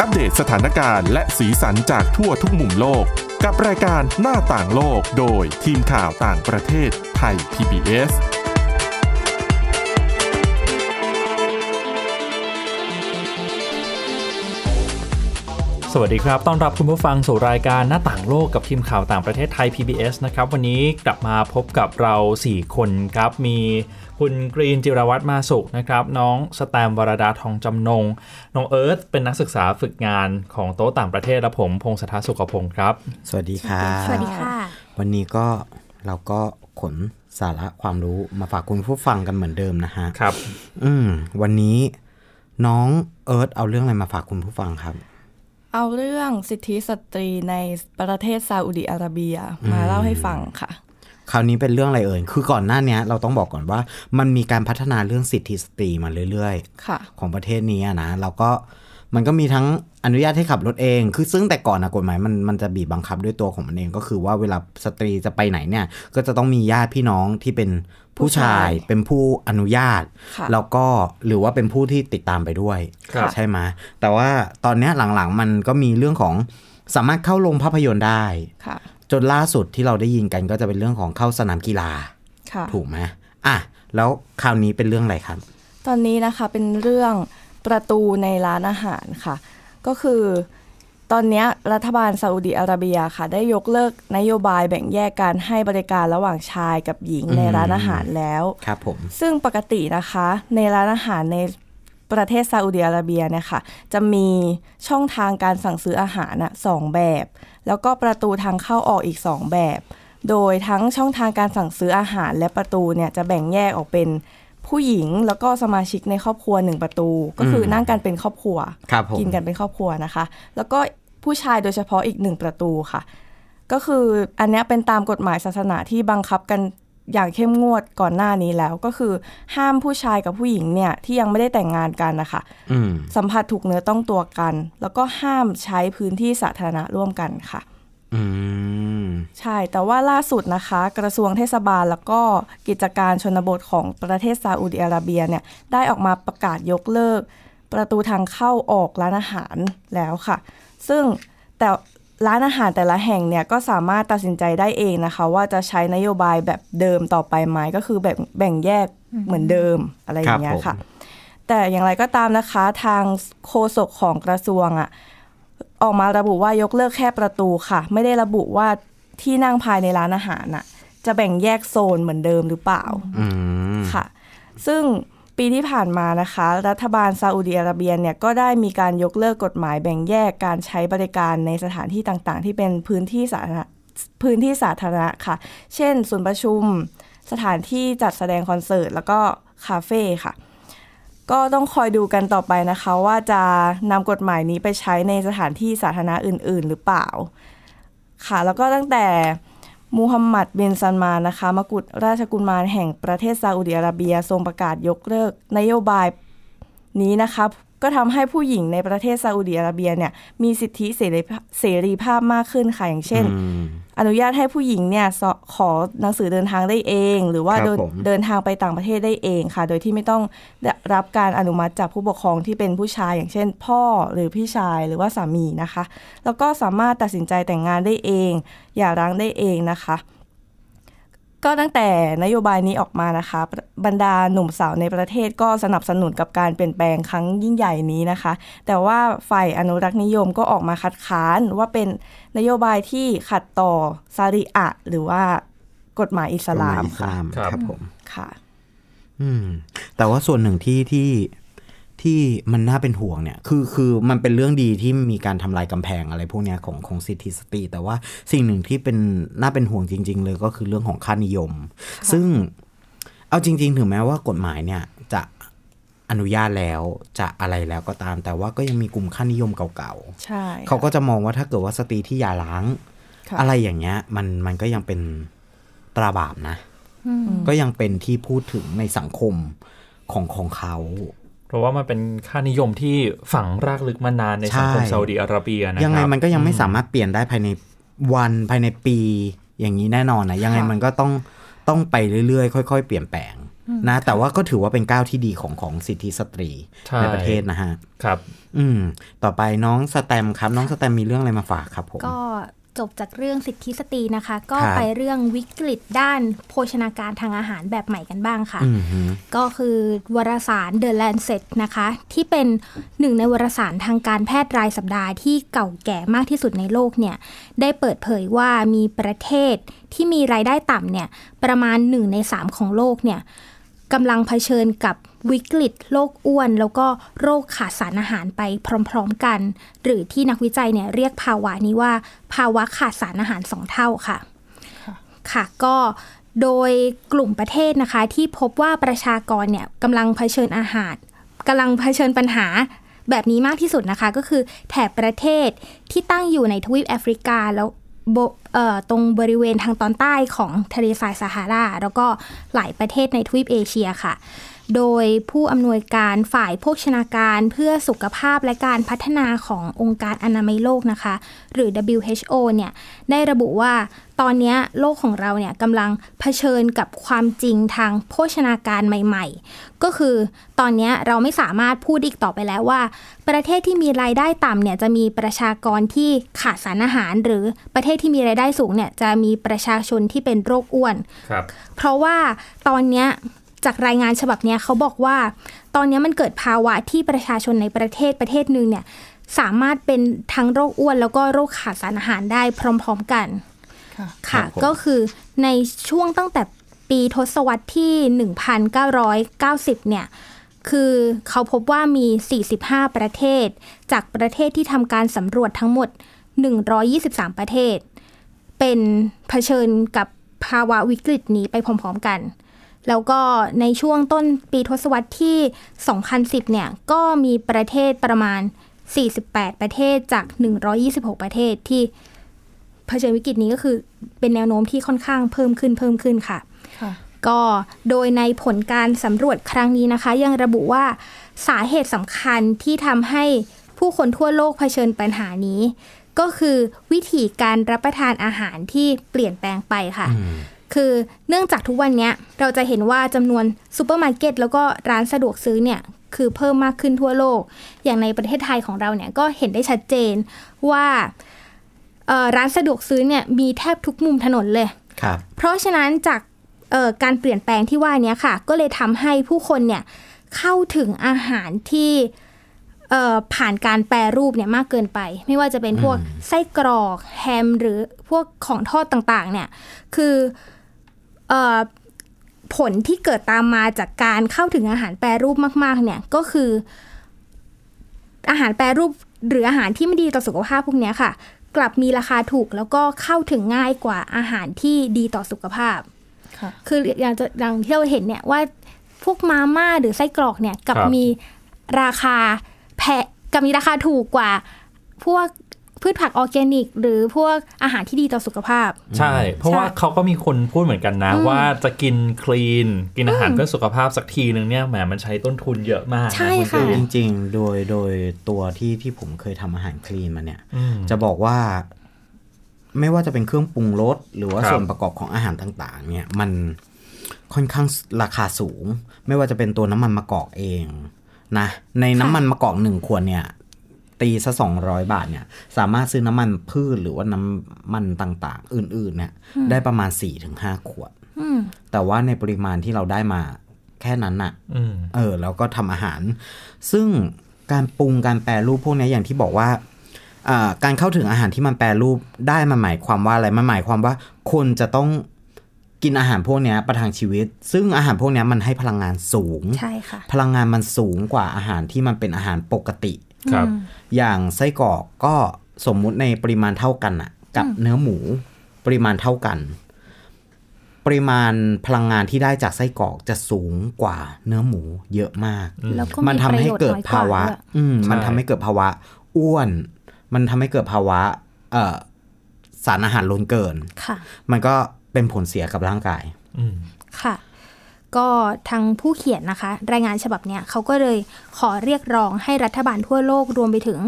อัปเดตสถานการณ์และสีสันจากทั่วทุกมุมโลก กับรายการหน้าต่างโลกโดยทีมข่าวต่างประเทศไทย PBS สวัสดีครับ ต้อนรับคุณผู้ฟังสู่รายการหน้าต่างโลกกับทีมข่าวต่างประเทศไทย PBS นะครับ วันนี้กลับมาพบกับเรา 4 คนครับ มี คุณกรีนจิรวัตรมาสุขนะครับ น้องสแตมวรดาทองจำนง น้องเอิร์ธเป็นนักศึกษาฝึกงานของโต๊ะต่างประเทศและผม พงศธรสุขพงศ์ครับ สวัสดีครับสวัสดีค่ะ วันนี้ก็เราก็ขนสาระความรู้มาฝากคุณผู้ฟังกันเหมือนเดิมนะฮะ ครับ อืม วันนี้น้องเอิร์ธเอาเรื่องอะไรมาฝากคุณผู้ฟังครับ เอาเรื่องสิทธิสตรีในประเทศซาอุดิอาระเบียมาเล่าให้ฟังค่ะ คราวนี้เป็นเรื่องอะไรเอ่ย คือก่อนหน้าเนี้ยเราต้องบอกก่อนว่า มันมีการพัฒนาเรื่องสิทธิสตรีมาเรื่อยค่ะๆของประเทศนี้อะนะ เราก็มันก็มีทั้งอนุญาตให้ขับรถเอง คือซึ่งแต่ก่อนนะกฎหมายมันมันจะบีบบังคับด้วยตัวของมันเองก็คือว่าเวลาสตรีจะไปไหนเนี่ย ก็จะต้องมีญาติพี่น้องที่เป็นผู้ชายผู้ชายเป็นผู้อนุญาตค่ะแล้วก็หรือว่าเป็นผู้ที่ติดตามไปด้วยครับใช่ไหมแต่ว่าตอนเนี้ยหลังๆมันก็มีเรื่องของสามารถเข้าโรงภาพยนตร์ได้ค่ะ จนล่าสุดที่เราได้ยินกันก็จะเป็นเรื่องของเข้าสนามกีฬาค่ะถูกไหมอะแล้วคราวนี้เป็นเรื่องอะไรครับ ตอนนี้นะคะเป็นเรื่องประตูในร้านอาหารค่ะ ก็คือตอนเนี้ยรัฐบาลซาอุดิอาระเบียค่ะ ได้ยกเลิกนโยบายแบ่งแยกการให้บริการระหว่างชายกับหญิงในร้านอาหารแล้ว ครับผม ซึ่งปกตินะคะ ในร้านอาหารใน ประเทศซาอุดิอาระเบียเนี่ยค่ะจะมีช่องทางการสั่งซื้ออาหารน่ะสองแบบ แล้วก็ประตูทางเข้าออกอีกสองแบบ โดยทั้งช่องทางการสั่งซื้ออาหารและประตูเนี่ยจะแบ่งแยกออกเป็นผู้หญิงแล้วก็สมาชิกในครอบครัวหนึ่งประตู ก็คือนั่งกันเป็นครอบครัวครับผมกินกันเป็นครอบครัวนะคะ แล้วก็ผู้ชายโดยเฉพาะอีกหนึ่งประตูค่ะ ก็คืออันเนี้ยเป็นตามกฎหมายศาสนาที่บังคับกัน อย่างเข้มงวดก่อนหน้านี้แล้วก็คือ ห้ามผู้ชายกับผู้หญิงเนี่ยที่ยังไม่ได้แต่งงานกันนะคะอืมสัมผัสถูกเนื้อต้องตัวกัน แล้วก็ห้ามใช้พื้นที่สาธารณะร่วมกันค่ะอืมใช่ แต่ว่าล่าสุดนะคะ กระทรวงเทศบาลแล้วก็กิจการชนบทของประเทศซาอุดิอาระเบียเนี่ยได้ออกมาประกาศยกเลิก ประตูทางเข้าออกร้านอาหารแล้วค่ะ ซึ่งแต่ ร้านอาหารแต่ละแห่งเนี่ยก็สามารถตัดสินใจได้เองนะคะ ว่าจะใช้นโยบายแบบเดิมต่อไปไหมก็คือแบบแบ่งแยกเหมือนเดิมอะไรอย่างเงี้ยครัค่ะบผมแต่อย่างไรก็ตามนะคะทางโฆษกของกระทรวงอะออกมาระบุว่ายกเลิกแค่ประตูค่ะ ไม่ได้ระบุว่าที่นั่งภายในร้านอาหารน่ะ จะแบ่งแยกโซนเหมือนเดิมหรือเปล่าอืมค่ะ ซึ่ง ปีที่ผ่านมานะคะ รัฐบาลซาอุดิอาระเบียเนี่ยก็ได้มีการยกเลิกกฎหมายแบ่งแยกการใช้บริการในสถานที่ต่างๆ ที่เป็นพื้นที่สาธารณะพื้นที่สาธารณะค่ะ เช่นศูนย์ประชุม สถานที่จัดแสดงคอนเสิร์ต แล้วก็คาเฟ่ค่ะ ก็ต้องคอยดูกันต่อไปนะคะ ว่าจะนำกฎหมายนี้ไปใช้ในสถานที่สาธารณะอื่น ๆ หรือเปล่า ค่ะ แล้วก็ตั้งแต่ มูฮัมหมัดบินซันมานะคะมกุฎราชกุมารแห่งประเทศซาอุดิอาระเบียทรงประกาศยกเลิกนโยบายนี้นะคะก็ทำให้ผู้หญิงในประเทศซาอุดิอาระเบียเนี่ยมีสิทธิเสรีภาพมากขึ้นค่ะอย่างเช่น อืมอนุญาตให้ผู้หญิงเนี่ยสขอหนังสือเดินทางได้เอง หรือว่าครับเดินผมเดินทางไปต่างประเทศได้เองค่ะ โดยที่ไม่ต้องได้รับการอนุมัติจากผู้ปกครองที่เป็นผู้ชาย อย่างเช่น พ่อหรือพี่ชายหรือว่าสามีนะคะ แล้วก็สามารถตัดสินใจแต่งงานได้เอง อย่าร้างได้เองนะคะ ก็ตั้งแต่นโยบายนี้ออกมานะคะ บรรดาหนุ่มสาวในประเทศก็สนับสนุนกับการเปลี่ยนแปลงครั้งยิ่งใหญ่นี้นะคะ แต่ว่าฝ่ายอนุรักษ์นิยมก็ออกมาคัดค้านว่าเป็นนโยบายที่ขัดต่อซาริอะ หรือว่ากฎหมายอิสลามอิสค่ะลามครับครับผมค่ะ อืม แต่ว่าส่วนหนึ่งที่ที่ ที่มันน่าเป็นห่วงเนี่ยคือคือมันเป็นเรื่องดีที่มีการทำลายกำแพงอะไรพวกเนี้ยของของสิทธิสตรีแต่ว่าสิ่งหนึ่งที่เป็นน่าเป็นห่วงจริง ๆ เลยก็คือเรื่องของค่านิยม ซึ่งเอาจริง ๆ ถึงแม้ว่ากฎหมายเนี่ยจะอนุญาตแล้วจะอะไรแล้วก็ตาม แต่ว่าก็ยังมีกลุ่มค่านิยมเก่าใช่ๆเขาก็จะมองว่าถ้าเกิดว่าสตรีที่หย่าร้างค่ะอะไรอย่างเงี้ยมันมันก็ยังเป็นตราบาปนะ ก็ยังเป็นที่พูดถึงในสังคมของของเขาเพ ราะว่ามันเป็นค่านิยมที่ฝังรากลึกมานานในสังคมใช่ซาอุดิอาระเบียนะครับยังไงมันก็ยังไม่สามารถเปลี่ยนได้ภายในวันภายในปีอย่างนี้แน่นอนนะยังไงมันก็ต้องต้องไปเรื่อยๆ ค่อย ๆ เปลี่ยนแปลงนะแต่ว่าก็ถือว่าเป็นก้าวที่ดีของของสิทธิสตรีใช่ในประเทศนะฮะครับ อืม ต่อไปน้องสแตมครับ น้องสแตมมีเรื่องอะไรมาฝากครับผมก็ จบจากเรื่องสิทธิสตรีนะคะ ก็ครับไปเรื่องวิกฤตด้านโภชนาการทางอาหารแบบใหม่กันบ้างค่ะอืมฮึก็คือวารสาร The Lancet นะคะ ที่เป็นหนึ่งในวารสารทางการแพทย์รายสัปดาห์ที่เก่าแก่มากที่สุดในโลกเนี่ย ได้เปิดเผยว่ามีประเทศที่มีรายได้ต่ำเนี่ย ประมาณ1ใน3ของโลกเนี่ยกำลังเผชิญกับ วิกฤตโรคอ้วน แล้วก็โรคขาดสารอาหารไปพร้อมๆกัน หรือที่นักวิจัยเนี่ยเรียกภาวะนี้ว่า ภาวะขาดสารอาหารสองเท่าค่ะ ค่ะก็โดยกลุ่มประเทศนะคะ ที่พบว่าประชากรเนี่ยกำลังเผชิญอาหารกำลังเผชิญปัญหาแบบนี้มากที่สุดนะคะ ก็คือแถบประเทศที่ตั้งอยู่ในทวีปแอฟริกาแล้วตรงบริเวณทางตอนใต้ของทะเลทรายซาฮารา แล้วก็หลายประเทศในทวีปเอเชียค่ะ โดยผู้อำนวยการฝ่ายโภชนาการเพื่อสุขภาพและการพัฒนาขององค์การอนามัยโลกนะคะ หรือ WHO เนี่ยได้ระบุว่าตอนนี้โลกของเราเนี่ยกำลังเผชิญกับความจริงทางโภชนาการใหม่ๆ ก็คือตอนนี้เราไม่สามารถพูดอีกต่อไปแล้วว่า ประเทศที่มีรายได้ต่ำเนี่ยจะมีประชากรที่ขาดสารอาหาร หรือประเทศที่มีรายได้สูงเนี่ยจะมีประชาชนที่เป็นโรคอ้วนครับเพราะว่าตอนนี้ จากรายงานฉบับนี้เขาบอกว่า ตอนนี้มันเกิดภาวะที่ประชาชนในประเทศประเทศหนึ่งเนี่ยสามารถเป็นทั้งโรคอ้วนแล้วก็โรคขาดสารอาหารได้พร้อม ๆกัน ค่ะคะก็คือในช่วงตั้งแต่ปีทศวรรษที่ 1990 เนี่ย คือเขาพบว่ามี 45 ประเทศ จากประเทศที่ทำการสำรวจทั้งหมด 123 ประเทศ เป็นเผชิญกับภาวะวิกฤตนี้ไปพร้อม ๆ กัน แล้วก็ในช่วงต้นปีทศวรรษที่ 2010 เนี่ย ก็มีประเทศประมาณ 48 ประเทศจาก 126 ประเทศที่เผชิญวิกฤตนี้ก็คือเป็นแนวโน้มที่ค่อนข้างเพิ่มขึ้นเพิ่มขึ้นค่ะค่ะก็โดยในผลการสำรวจครั้งนี้นะคะ ยังระบุว่าสาเหตุสำคัญที่ทำให้ผู้คนทั่วโลกเผชิญปัญหานี้ ก็คือวิธีการรับประทานอาหารที่เปลี่ยนแปลงไปค่ะ คือเนื่องจากทุกวันเนี้ยเราจะเห็นว่าจำนวนซูเปอร์มาร์เก็ตแล้วก็ร้านสะดวกซื้อเนี่ยคือเพิ่มมากขึ้นทั่วโลก อย่างในประเทศไทยของเราเนี่ยก็เห็นได้ชัดเจนว่าเอ่อร้านสะดวกซื้อเนี่ยมีแทบทุกมุมถนนเลยครับเพราะฉะนั้นจากเอ่อการเปลี่ยนแปลงที่ว่าเนี้ยค่ะ ก็เลยทำให้ผู้คนเนี่ยเข้าถึงอาหารที่เอ่อผ่านการแปรรูปเนี่ยมากเกินไป ไม่ว่าจะเป็นพวกไส้กรอกแฮมหรือพวกของทอดต่างๆเนี่ยคือเอ่อ ผลที่เกิดตามมาจากการเข้าถึงอาหารแปรรูปมากๆ เนี่ยก็คือ อาหารแปรรูปหรืออาหารที่ไม่ดีต่อสุขภาพพวกเนี้ยค่ะ กลับมีราคาถูกแล้วก็เข้าถึงง่ายกว่าอาหารที่ดีต่อสุขภาพค่ะคืออย่างจะอย่างที่เราเห็นเนี่ยว่าพวกมาม่าหรือไส้กรอกเนี่ยกลับครับมีราคาแพงกับมีราคาถูกกว่า พวก พืชผักออร์แกนิก หรือพวกอาหารที่ดีต่อสุขภาพ ใช่ เพราะว่าใช่เขาก็มีคนพูดเหมือนกันนะอืมว่าจะกินคลีน กินอาหารอืมเพื่อสุขภาพสักทีนึงเนี่ยแหมมันใช้ต้นทุนเยอะมากนใช่ณค่ะกรีจนริง ๆ โดยโดยตัวที่ที่ผมเคยทำอาหารคลีนมาเนี่ยอืมจะบอกว่า ไม่ว่าจะเป็นเครื่องปรุงรสหรือว่าครับส่วนประกอบของอาหารต่าง ๆ เนี่ยมันค่อนข้างราคาสูง ไม่ว่าจะเป็นตัวน้ำมันมะกอกเองนะในน้ำมันมะกอกหนึ่งขวดเนี่ย ตีซะสองร้อยบาทเนี่ยสามารถซื้อน้ำมันพืชหรือว่าน้ำมันต่างๆ อื่นๆเนี่ยได้ประมาณ4ี่ถึงห้าขวดอืมแต่ว่าในปริมาณที่เราได้มาแค่นั้นน่ะอืมเออ แล้วก็ทำอาหาร ซึ่งการปรุงการแปรรูปพวกนี้อย่างที่บอกว่าอ่าการเข้าถึงอาหารที่มันแปรรูปได้มันหมายความว่าอะไรมันหมายความว่าคนจะต้องกินอาหารพวกนี้ประทังชีวิต ซึ่งอาหารพวกนี้มันให้พลังงานสูงใช่ค่ะพลังงานมันสูงกว่าอาหารที่มันเป็นอาหารปกติ ครับอย่างไส้กรอกก็สมมุติในปริมาณเท่ากันน่ะกับเนื้อหมูปริมาณเท่ากัน ปริมาณพลังงานที่ได้จากไส้กรอกจะสูงกว่าเนื้อหมูเยอะมากแล้วก็มันทำให้เกิดภาวะประโยชน์น้อยกว่าด้วยอืมใช่มันทำให้เกิดภาวะ อ้วน มันทำให้เกิดภาวะเอ่อสารอาหารล้นเกินค่ะมันก็เป็นผลเสียกับร่างกายอืมค่ะ ก็ทางผู้เขียนนะคะ รายงานฉบับเนี้ยเขาก็เลยขอเรียกร้องให้รัฐบาลทั่วโลกรวมไปถึง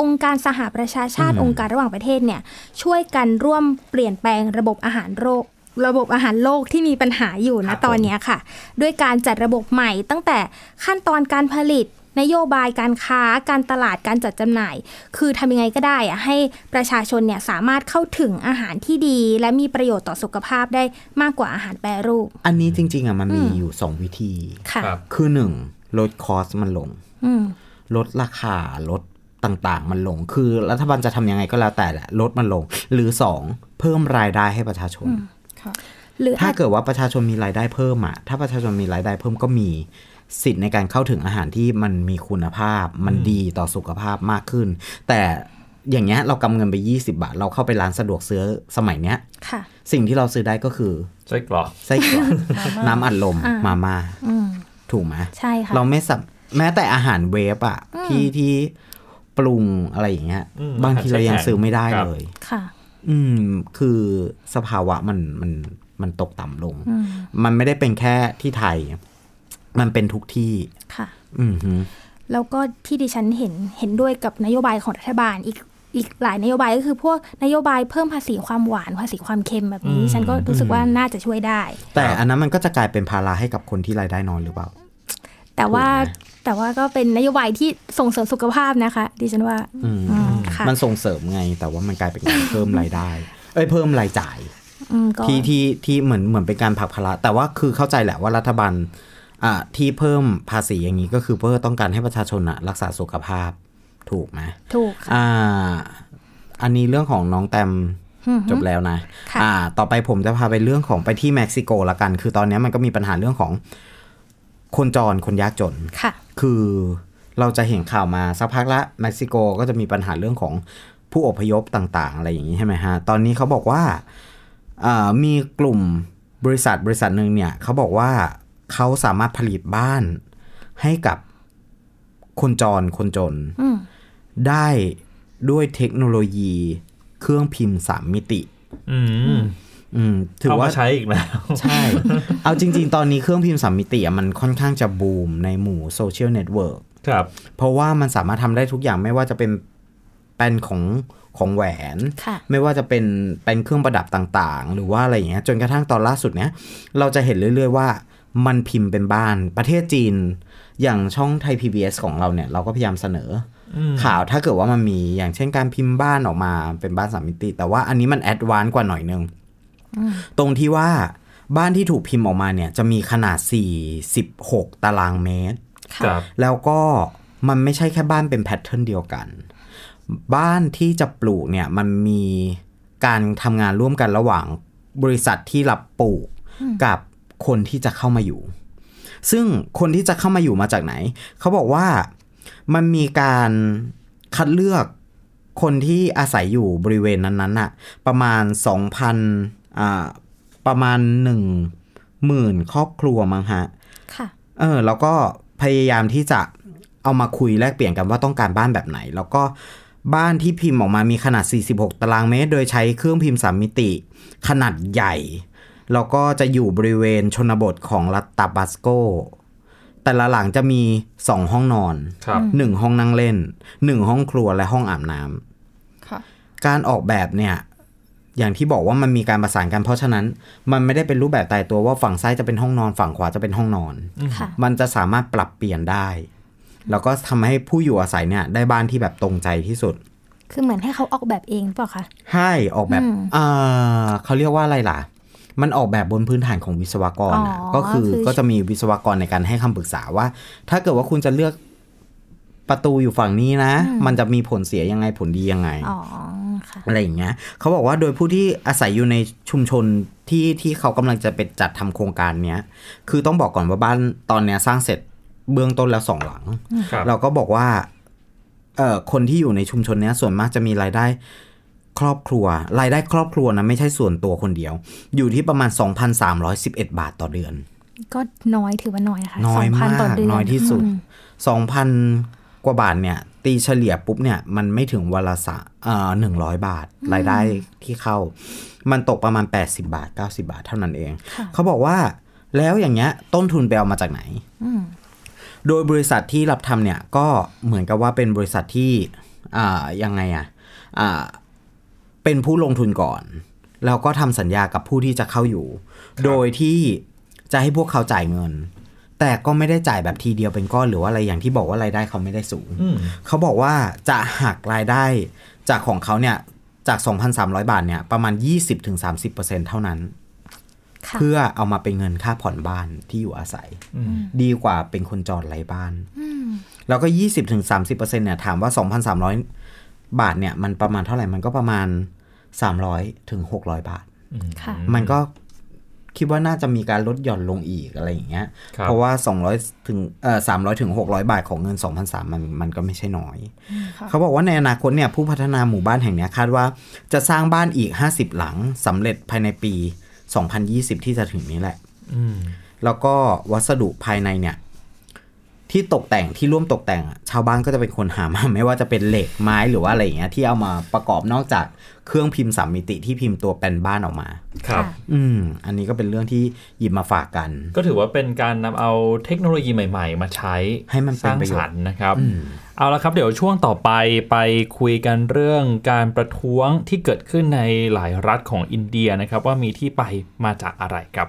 องค์การสหประชาชาติอืมองค์การระหว่างประเทศเนี่ยช่วยกันร่วมเปลี่ยนแปลงระบบอาหารโรคระบบอาหารโลกที่มีปัญหาอยู่ครันะบตอนเนี้ยค่ะ ด้วยการจัดระบบใหม่ตั้งแต่ขั้นตอนการผลิต นโยบายการค้าการตลาดการจัดจำหน่าย คือทำยังไงก็ได้อะให้ประชาชนเนี่ยสามารถเข้าถึงอาหารที่ดี และมีประโยชน์ต่อสุขภาพได้มากกว่าอาหารแปรรูป อันนี้จริง ๆอะมันมีอยู่สองวิธีค่ะครับคือหนึ่งลดคอสมันลงอืมลดราคาลดต่างๆ มันลงคือรัฐบาลจะทำยังไงก็แล้วแต่แหละลดมันลง หรือสองเพิ่มรายได้ให้ประชาชนค่ะหรือถ้าอาจเกิดว่าประชาชนมีรายได้เพิ่มอะถ้าประชาชนมีรายได้เพิ่มก็มี สิทธิ์ในการเข้าถึงอาหารที่มันมีคุณภาพ มันดีต่อสุขภาพมากขึ้น แต่อย่างเงี้ยเรากำเงินไป 20 บาท เราเข้าไปร้านสะดวกซื้อสมัยเนี้ยค่ะสิ่งที่เราซื้อได้ก็คือไส้กรอกไส้กรอกน้ำอัดลมอ่ามมาม่าอืมถูกไหมใช่ค่ะเราไม่สับแม้แต่อาหารเวฟอะที่ที่ปรุงอะไรอย่างเงี้ยอืมบางทีเรายังซื้อไม่ได้ครับเลยค่ะ อืมคือสภาวะมันมันมันตกต่ำลงอืมมันไม่ได้เป็นแค่ที่ไทย มันเป็นทุกที่ค่ะ อืมฮึแล้วก็ที่ดิฉันเห็นเห็นด้วยกับนโยบายของรัฐบาลอีกอีกหลายนโยบายก็คือพวกนโยบายเพิ่มภาษีความหวานภาษีความเค็มแบบนี้อืมฉันก็รู้สึกว่าน่าจะช่วยได้ แต่อันนั้นมันก็จะกลายเป็นภาระให้กับคนที่รายได้น้อยหรือเปล่า แต่ว่าถูกไหมแต่ว่าก็เป็นนโยบายที่ส่งเสริมสุขภาพนะคะ ดิฉันว่าอืมอืมค่ะมันส่งเสริมไง แต่ว่ามันกลายเป็นการเพิ่มรายได้ เอ้ยเพิ่มรายจ่ายอืมก็ที่ที่ที่เหมือนเหมือนเป็นการผลักภาระแต่ว่าคือเข้าใจแหละว่ารัฐบาลอ่า ที่เพิ่มภาษีอย่างนี้ก็คือเพื่อต้องการให้ประชาชนอะรักษาสุขภาพถูกไหมถูกค่ะอ่าอันนี้เรื่องของน้องแตมอืมจบแล้วนะค่ะอ่า ต่อไปผมจะพาไปเรื่องของไปที่เม็กซิโกละกัน คือตอนนี้มันก็มีปัญหาเรื่องของคนจรคนยากจนค่ะ คือเราจะเห็นข่าวมาสักพักละเม็กซิโกก็จะมีปัญหาเรื่องของผู้อพยพต่าง ๆ อะไรอย่างนี้ใช่ไหมฮะ ตอนนี้เขาบอกว่าอ่ามีกลุ่มบริษัทบริษัทหนึ่งเนี่ยเขาบอกว่า เขาสามารถผลิตบ้านให้กับคนจรคนจนอืมได้ด้วยเทคโนโลยีเครื่องพิมพ์สามมิติอืมอืมถือเอาว่ามาใช้อีกแล้ว ใช่ เอาจริง ๆ ตอนนี้เครื่องพิมพ์สามมิติอะมันค่อนข้างจะบูมในหมู่โซเชียลเน็ตเวิร์กครับ เพราะว่ามันสามารถทำได้ทุกอย่างไม่ว่าจะเป็นเป็นของของแหวนค่ะไม่ว่าจะเป็นเป็นเครื่องประดับต่างๆ หรือว่าอะไรอย่างเงี้ยจนกระทั่งตอนล่าสุดเนี้ยเราจะเห็นเรื่อย ๆ ว่า มันพิมพ์เป็นบ้านประเทศจีน อย่างช่องไทย PBS ของเราเนี่ย เราก็พยายามเสนออข่าวถ้าเกิดว่ามันมีอย่างเช่นการพิมพ์บ้านออกมาเป็นบ้านสามมิติ แต่ว่าอันนี้มันแอดวานซ์กว่าหน่อยนึง ตรงที่ว่าบ้านที่ถูกพิมพ์ออกมาเนี่ย จะมีขนาด 46 ตารางเมตรครับแล้วก็มันไม่ใช่แค่บ้านเป็นแพทเทิร์นเดียวกัน บ้านที่จะปลูกเนี่ยมันมีการทำงานร่วมกันระหว่างบริษัทที่รับปลูกกับ คนที่จะเข้ามาอยู่ ซึ่งคนที่จะเข้ามาอยู่มาจากไหน เขาบอกว่ามันมีการคัดเลือกคนที่อาศัยอยู่บริเวณนั้นๆน่ะประมาณ 2,000อ่าประมาณ 1 0,000 ครอบครัวมั้งฮะ ค่ะ เออ แล้วก็พยายามที่จะเอามาคุยแลกเปลี่ยนกันว่าต้องการบ้านแบบไหน แล้วก็บ้านที่พิมพ์ออกมามีขนาด 46 ตารางเมตร โดยใช้เครื่องพิมพ์สามมิติ ขนาดใหญ่ แล้วก็จะอยู่บริเวณชนบทของรัฐตาบัสโก แต่ละหลังจะมี2ห้องนอนครับ1ห้องนั่งเล่น1ห้องครัวและห้องอาบน้ำค่ะการออกแบบเนี่ยอย่างที่บอกว่ามันมีการประสานกันเพราะฉะนั้น มันไม่ได้เป็นรูปแบบตายตัวว่าฝั่งซ้ายจะเป็นห้องนอนฝั่งขวาจะเป็นห้องนอนค่ะมันจะสามารถปรับเปลี่ยนได้ แล้วก็ทำให้ผู้อยู่อาศัยเนี่ยได้บ้านที่แบบตรงใจที่สุด คือเหมือนให้เขาออกแบบเองหรือเปล่าคะให้ออกแบบอืมอ่าเขาเรียกว่าอะไรล่ะ มันออกแบบบนพื้นฐานของวิศวกรอะอ๋อก็คือคือก็จะมีวิศวกรในการให้คำปรึกษาว่า ถ้าเกิดว่าคุณจะเลือกประตูอยู่ฝั่งนี้นะ มันจะมีผลเสียยังไงผลดียังไงอ๋อค่ะอะไรอย่างเงี้ยเขาบอกว่าโดยผู้ที่อาศัยอยู่ในชุมชนที่ที่เขากำลังจะเป็นจัดทำโครงการเนี้ยคือต้องบอกก่อนว่าบ้านตอนเนี้ยสร้างเสร็จเบื้องต้นแล้วสองหลังครับเราก็บอกว่าเอ่อคนที่อยู่ในชุมชนเนี้ยส่วนมากจะมีรายได้ ครอบครัว รายได้ครอบครัวนะไม่ใช่ส่วนตัวคนเดียว อยู่ที่ประมาณ 2,311 บาทต่อเดือน ก็น้อยถือว่าน้อยนะคะน้อย2,000มากต่อเดือนน้อยที่สุดอืมสองพันกว่าบาทเนี่ย ตีเฉลี่ยปุ๊บเนี่ย มันไม่ถึงวันละสะเอ่อหนึ่งร้อยบาท รายได้ที่เข้า มันตกประมาณ 80 บาท 90 บาทเท่านั้นเอง เขาบอกว่าแล้วอย่างเงี้ย ต้นทุนไปเอามาจากไหนอืมโดยบริษัทที่รับทำเนี่ย ก็เหมือนกับว่าเป็นบริษัทที่ อ่ายังไงอะอ่า เป็นผู้ลงทุนก่อน แล้วก็ทำสัญญากับผู้ที่จะเข้าอยู่ โดยที่จะให้พวกเขาจ่ายเงิน แต่ก็ไม่ได้จ่ายแบบทีเดียวเป็นก้อนหรือว่าอะไรอย่างที่บอกว่ารายได้เขาไม่ได้สูงอืมเขาบอกว่าจะหักรายได้จากของเขาเนี่ยจาก 2,300 บาทเนี่ยประมาณ 20-30%เท่านั้นค่ะเพื่อเอามาเป็นเงินค่าผ่อนบ้านที่อยู่อาศัย ดีกว่าเป็นคนจอดไร้บ้าน แล้วก็ 20-30%เนี่ยถามว่า 2,300 บาทเนี่ยมันประมาณเท่าไหร่มันก็ประมาณ 300ถึง600 บาทค่ะมันก็คิดว่าน่าจะมีการลดหย่อนลงอีกอะไรอย่างเงี้ยครับเพราะว่า 200 ถึงเอ่อ300 ถึง 600 บาทของเงิน 2,300 มันมันก็ไม่ใช่น้อย เขาบอกว่าในอนาคตเนี่ยผู้พัฒนาหมู่บ้านแห่งเนี้ยคาดว่าจะสร้างบ้านอีก 50 หลังสำเร็จภายในปี 2020 ที่จะถึงนี้แหละอืมแล้วก็วัสดุภายในเนี่ย ที่ตกแต่งที่ร่วมตกแต่งอะชาวบ้านก็จะเป็นคนหามาไม่ว่าจะเป็นเหล็กไม้หรือว่าอะไรอย่างเงี้ยที่เอามาประกอบนอกจากเครื่องพิมพ์สามมิติที่พิมพ์ตัวแปลนบ้านออกมา ครับ อืม อันนี้ก็เป็นเรื่องที่หยิบมาฝากกัน ก็ถือว่าเป็นการนำเอาเทคโนโลยีใหม่ ๆ มาใช้ให้มันสเป็นร้างประโยสชรรน์ค์นะครับอืมเอาละครับ เดี๋ยวช่วงต่อไปไปคุยกันเรื่องการประท้วงที่เกิดขึ้นในหลายรัฐของอินเดียนะครับ ว่ามีที่ไปมาจากอะไรครับ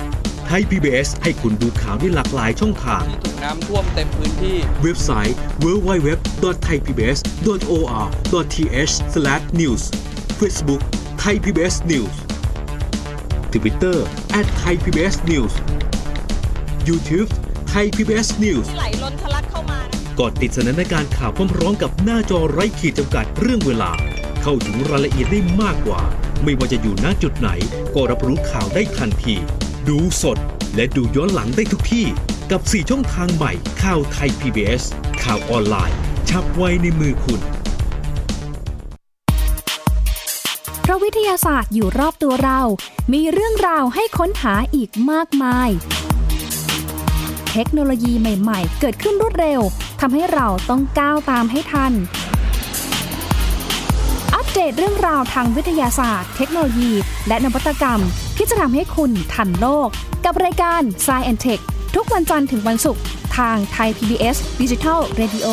ไทย PBS ให้คุณดูข่าวได้หลากหลายช่องทางถูกน้ำท่วมเต็มพื้นที่ เว็บไซต์ www.thaipbs.or.th/news Facebook Thai PBS News Twitter @thaipbsnews YouTube Thai PBS News ไหลล้นทะลักเข้ามานะก่อนติดสนันในการข่าวพร้อมๆกับหน้าจอไร้ขีดจำกัดเรื่องเวลา เข้าถึงรายละเอียดได้มากกว่า ไม่ว่าจะอยู่ณจุดไหน ก็รับรู้ข่าวได้ทันที ดูสด และดูย้อนหลังได้ทุกที่กับ 4 ช่องทางใหม่ข่าวไทย PBS ข่าวออนไลน์ ชับไว้ในมือคุณ เพราะวิทยาศาสตร์อยู่รอบตัวเรา มีเรื่องราวให้ค้นหาอีกมากมาย เทคโนโลยีใหม่ ๆ เกิดขึ้นรวดเร็วทำให้เราต้องก้าวตามให้ทัน อัปเดตเรื่องราวทางวิทยาศาสตร์ เทคโนโลยี และนวัตกรรม ที่จะทำให้คุณทันโลก กับรายการ s c i e n t e c h ทุกวันจันทร์ถึงวันศุกร์ทางไทย PBS Digital Radio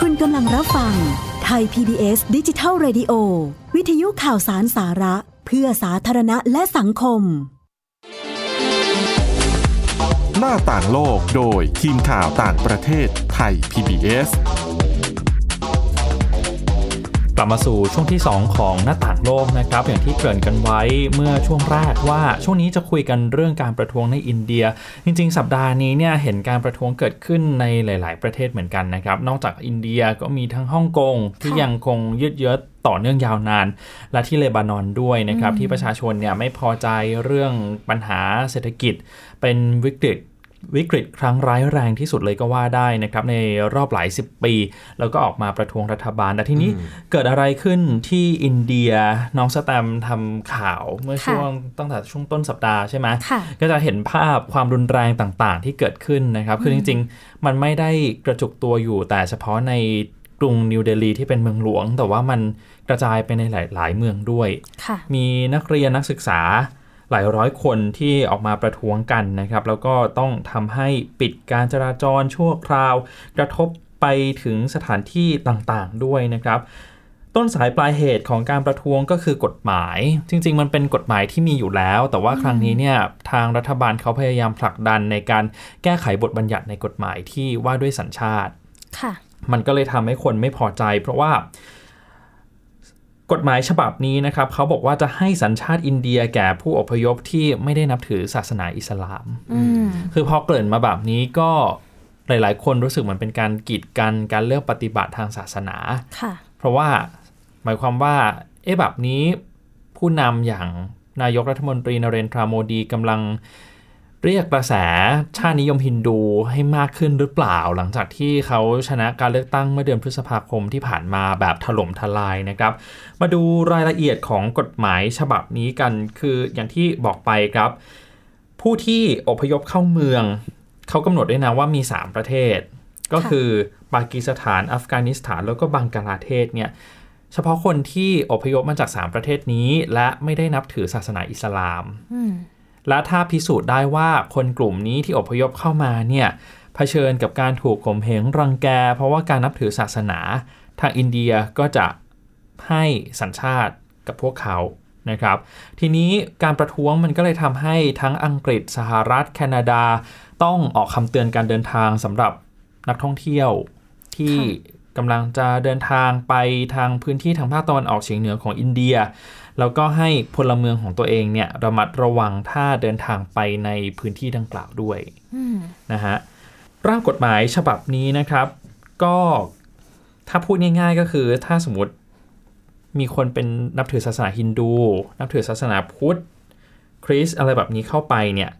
คุณกำลังรับฟังไทย PBS ดิจิทัล Radio วิทยุข่าวสารสาระ เพื่อสาธารณะและสังคม หน้าต่างโลกโดยทีมข่าวต่างประเทศไทย PBS กลับมาสู่ช่วงที่ 2 ของหน้าต่างโลกนะครับ อย่างที่เกริ่นกันไว้เมื่อช่วงแรกว่าช่วงนี้จะคุยกันเรื่องการประท้วงในอินเดีย จริง ๆ สัปดาห์นี้เนี่ยเห็นการประท้วงเกิดขึ้นในหลาย ๆ ประเทศเหมือนกันนะครับ นอกจากอินเดียก็มีทั้งฮ่องกงที่ยังคงยืดเยื้อต่อเนื่องยาวนาน และที่เลบานอนด้วยนะครับที่ประชาชนเนี่ยไม่พอใจเรื่องปัญหาเศรษฐกิจเป็นวิกฤต วิกฤตครั้งร้ายแรงที่สุดเลยก็ว่าได้นะครับในรอบหลายสิบปี แล้วก็ออกมาประท้วงรัฐบาลแต่ทีนี้เกิดอะไรขึ้นที่อินเดียน้องสแตมทำข่าวเมื่อช่วงตั้งแต่ช่วงต้นสัปดาห์ใช่ไหมค่ะก็จะเห็นภาพความรุนแรงต่างๆ ที่เกิดขึ้นนะครับ คือจริง ๆ มันไม่ได้กระจุกตัวอยู่แต่เฉพาะในกรุงนิวเดลีที่เป็นเมืองหลวง แต่ว่ามันกระจายไปในหลาย ๆ เมืองด้วยค่ะมีนักเรียนนักศึกษา หลายร้อยคนที่ออกมาประท้วงกันนะครับ แล้วก็ต้องทำให้ปิดการจราจรชั่วคราว กระทบไปถึงสถานที่ต่างๆด้วยนะครับ ต้นสายปลายเหตุของการประท้วงก็คือกฎหมาย จริง ๆ มันเป็นกฎหมายที่มีอยู่แล้ว แต่ว่าครั้งนี้เนี่ยทางรัฐบาลเขาพยายามผลักดันในการแก้ไขบทบัญญัติในกฎหมายที่ว่าด้วยสัญชาติค่ะ มันก็เลยทำให้คนไม่พอใจ เพราะว่า กฎหมายฉบับนี้นะครับเขาบอกว่าจะให้สัญชาติอินเดียแก่ผู้อพยพที่ไม่ได้นับถือศาสนาอิสลามอืมคือพอเกริ่นมาแบบนี้ก็หลาย ๆ คนรู้สึกเหมือนเป็นการกีดกันการเลือกปฏิบัติทางศาสนาค่ะเพราะว่าหมายความว่าเอ๊ะแบบนี้ผู้นำอย่างนายกรัฐมนตรีนเรนทราโมดีกำลัง เรียกกระแสชาตินิยมฮินดูให้มากขึ้นหรือเปล่า หลังจากที่เขาชนะการเลือกตั้งเมื่อเดือนพฤษภาคมที่ผ่านมาแบบถล่มทลายนะครับ มาดูรายละเอียดของกฎหมายฉบับนี้กันคืออย่างที่บอกไปครับ ผู้ที่อพยพเข้าเมือง เขากำหนดด้วยนะว่ามี 3 ประเทศ ก็คือปากีสถานอัฟกานิสถานแล้วก็บังกลาเทศเนี่ยเฉพาะคนที่อพยพมาจาก 3 ประเทศนี้ และไม่ได้นับถือศาสนาอิสลามอืม และถ้าพิสูจน์ได้ว่าคนกลุ่มนี้ที่อพยพเข้ามาเนี่ยเผชิญกับการถูกข่มเหงรังแก เพราะว่าการนับถือศาสนา ทางอินเดียก็จะให้สัญชาติกับพวกเขานะครับ ทีนี้การประท้วงมันก็เลยทำให้ทั้งอังกฤษสหรัฐ แคนาดา ต้องออกคำเตือนการเดินทางสำหรับนักท่องเที่ยวที่กำลังจะเดินทางไปทางพื้นที่ทางภาคตะวันออกเฉียงเหนือของอินเดีย แล้วก็ให้พลเมืองของตัวเองเนี่ยระมัดระวังถ้าเดินทางไปในพื้นที่ดังกล่าวด้วยอืมนะฮะร่างกฎหมายฉบับนี้นะครับ ก็ถ้าพูดง่ายๆก็คือถ้าสมมติมีคนเป็นนับถือศาสนาฮินดู นับถือศาสนาพุทธคริสต์อะไรแบบนี้เข้าไปเนี่ย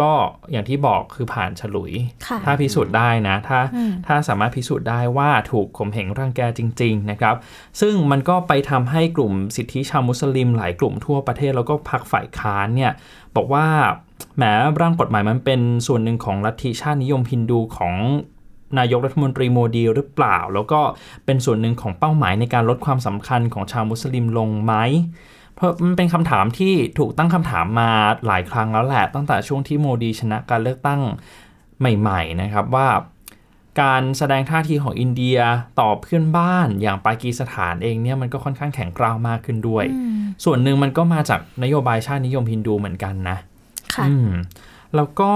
ก็อย่างที่บอกคือผ่านฉลุยค่ะถ้าพิสูจน์ได้นะถ้าอืมถ้าสามารถพิสูจน์ได้ว่าถูกข่มเหงรังแกจริง ๆ นะครับ ซึ่งมันก็ไปทำให้กลุ่มสิทธิชาวมุสลิมหลายกลุ่มทั่วประเทศแล้วก็พรรคฝ่ายค้านเนี่ยบอกว่าแหมร่างกฎหมายมันเป็นส่วนหนึ่งของลัทธิชาตินิยมฮินดูของนายกรัฐมนตรีโมดีหรือเปล่า แล้วก็เป็นส่วนหนึ่งของเป้าหมายในการลดความสำคัญของชาวมุสลิมลงไหม เพราะมันเป็นคำถามที่ถูกตั้งคำถามมาหลายครั้งแล้วแหละ ตั้งแต่ช่วงที่โมดีชนะการเลือกตั้งใหม่ๆนะครับว่าการแสดงท่าทีของอินเดียต่อเพื่อนบ้านอย่างปากีสถานเองเนี่ยมันก็ค่อนข้างแข็งกร้าวมากขึ้นด้วย ส่วนหนึ่งมันก็มาจากนโยบายชาตินิยมฮินดูเหมือนกันนะค่ะอืมแล้วก็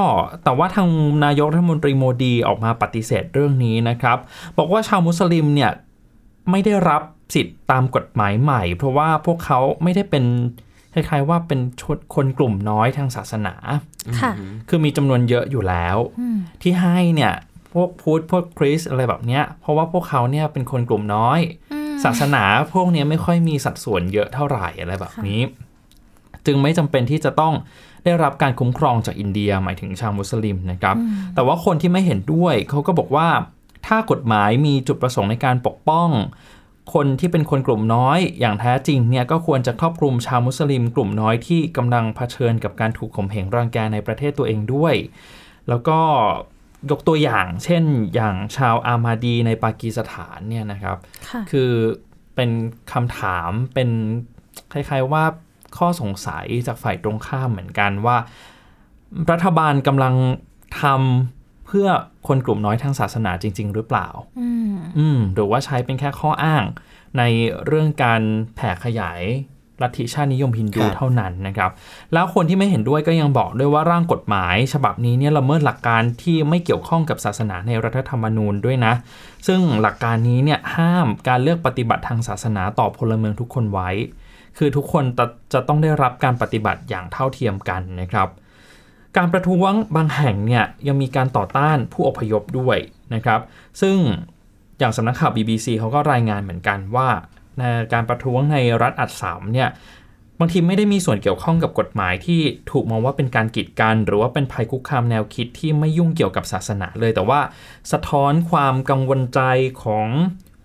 แต่ว่าทางนายกรัฐมนตรีโมดีออกมาปฏิเสธเรื่องนี้นะครับ บอกว่าชาวมุสลิมเนี่ยไม่ได้รับ สิทธิ์ตามกฎหมายใหม่ เพราะว่าพวกเขาไม่ได้เป็นคล้ายๆว่าเป็นชนคนกลุ่มน้อยทางศาสนาค่ะคือมีจำนวนเยอะอยู่แล้วอืมที่ให้เนี่ยพวกพุทธพวกคริสต์อะไรแบบเนี้ย เพราะว่าพวกเขาเนี่ยเป็นคนกลุ่มน้อยอืมศาสนาพวกเนี้ยไม่ค่อยมีสัดส่วนเยอะเท่าไหร่อะไรแบบนี้ จึงไม่จำเป็นที่จะต้องได้รับการคุ้มครองจากอินเดียหมายถึงชาวมุสลิมนะครับ แต่ว่าคนที่ไม่เห็นด้วยเขาก็บอกว่าถ้ากฎหมายมีจุดประสงค์ในการปกป้อง คนที่เป็นคนกลุ่มน้อยอย่างแท้จริงเนี่ยก็ควรจะครอบคลุมชาวมุสลิมกลุ่มน้อยที่กำลังเผชิญกับการถูกข่มเหงรังแกในประเทศตัวเองด้วย แล้วก็ยกตัวอย่างเช่นอย่างชาวอามาดีในปากีสถานเนี่ยนะครับค่ะคือเป็นคำถามเป็นคล้ายๆว่าข้อสงสัยจากฝ่ายตรงข้ามเหมือนกันว่า รัฐบาลกำลังทำ เพื่อคนกลุ่มน้อยทางศาสนาจริง ๆ หรือเปล่าอืมอืมหรือว่าใช้เป็นแค่ข้ออ้าง ในเรื่องการแผ่ขยายลัทธิชาตินิยมฮินดูครับเท่านั้นนะครับ แล้วคนที่ไม่เห็นด้วยก็ยังบอกด้วยว่าร่างกฎหมาย ฉบับนี้เนี่ยละเมิดหลักการที่ไม่เกี่ยวข้องกับศาสนาในรัฐธรรมนูญด้วยนะ ซึ่งหลักการนี้เนี่ยห้ามการเลือกปฏิบัติทางศาสนาต่อพลเมืองทุกคนไว้ คือทุกคนจะจะต้องได้รับการปฏิบัติอย่างเท่าเทียมกันนะครับ การประท้วงบางแห่งเนี่ยยังมีการต่อต้านผู้อพยพด้วยนะครับ ซึ่งอย่างสำนักข่าว BBC เขาก็รายงานเหมือนกันว่าการประท้วงในรัฐอัดสามเนี่ยบางทีไม่ได้มีส่วนเกี่ยวข้องกับกฎหมายที่ถูกมองว่าเป็นการกีดกัน หรือว่าเป็นภัยคุกคามแนวคิดที่ไม่ยุ่งเกี่ยวกับศาสนาเลย แต่ว่าสะท้อนความกังวลใจของ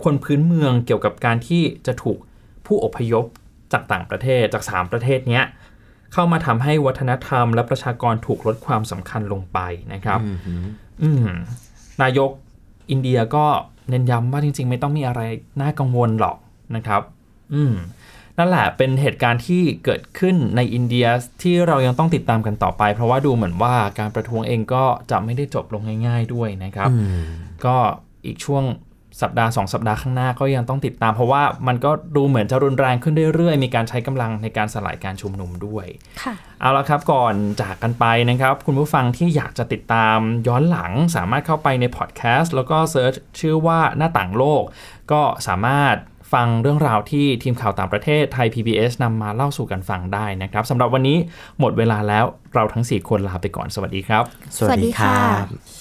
คนพื้นเมืองเกี่ยวกับการที่จะถูกผู้อพยพจากต่างประเทศจากสามประเทศเนี้ย เข้ามาทำให้วัฒนธรรม และประชากรถูกลดความสำคัญลงไปนะครับอืมฮึอืมนายกอินเดียก็เน้นย้ำว่าจริง ๆ ไม่ต้องมีอะไรน่ากังวลหรอกนะครับ อืมนั่นแหละเป็นเหตุการณ์ที่เกิดขึ้นในอินเดียที่เรายังต้องติดตามกันต่อไป เพราะว่าดูเหมือนว่าการประท้วงเองก็จะไม่ได้จบลงง่าย ๆด้วยนะครับอืมก็อีกช่วง สัปดาห์สองสัปดาห์ข้างหน้าก็ยังต้องติดตาม เพราะว่ามันก็ดูเหมือนจะรุนแรงขึ้นเรื่อยๆ มีการใช้กำลังในการสลายการชุมนุมด้วยค่ะเอาละครับก่อนจากกันไปนะครับ คุณผู้ฟังที่อยากจะติดตามย้อนหลังสามารถเข้าไปในพอดแคสต์แล้วก็เซิร์ชชื่อว่าหน้าต่างโลก ก็สามารถฟังเรื่องราวที่ทีมข่าวต่างประเทศไทย PBS นำมาเล่าสู่กันฟังได้นะครับสำหรับวันนี้หมดเวลาแล้วเราทั้ง 4 คนลาไปก่อนสวัสดีครับ สวัสดีครับ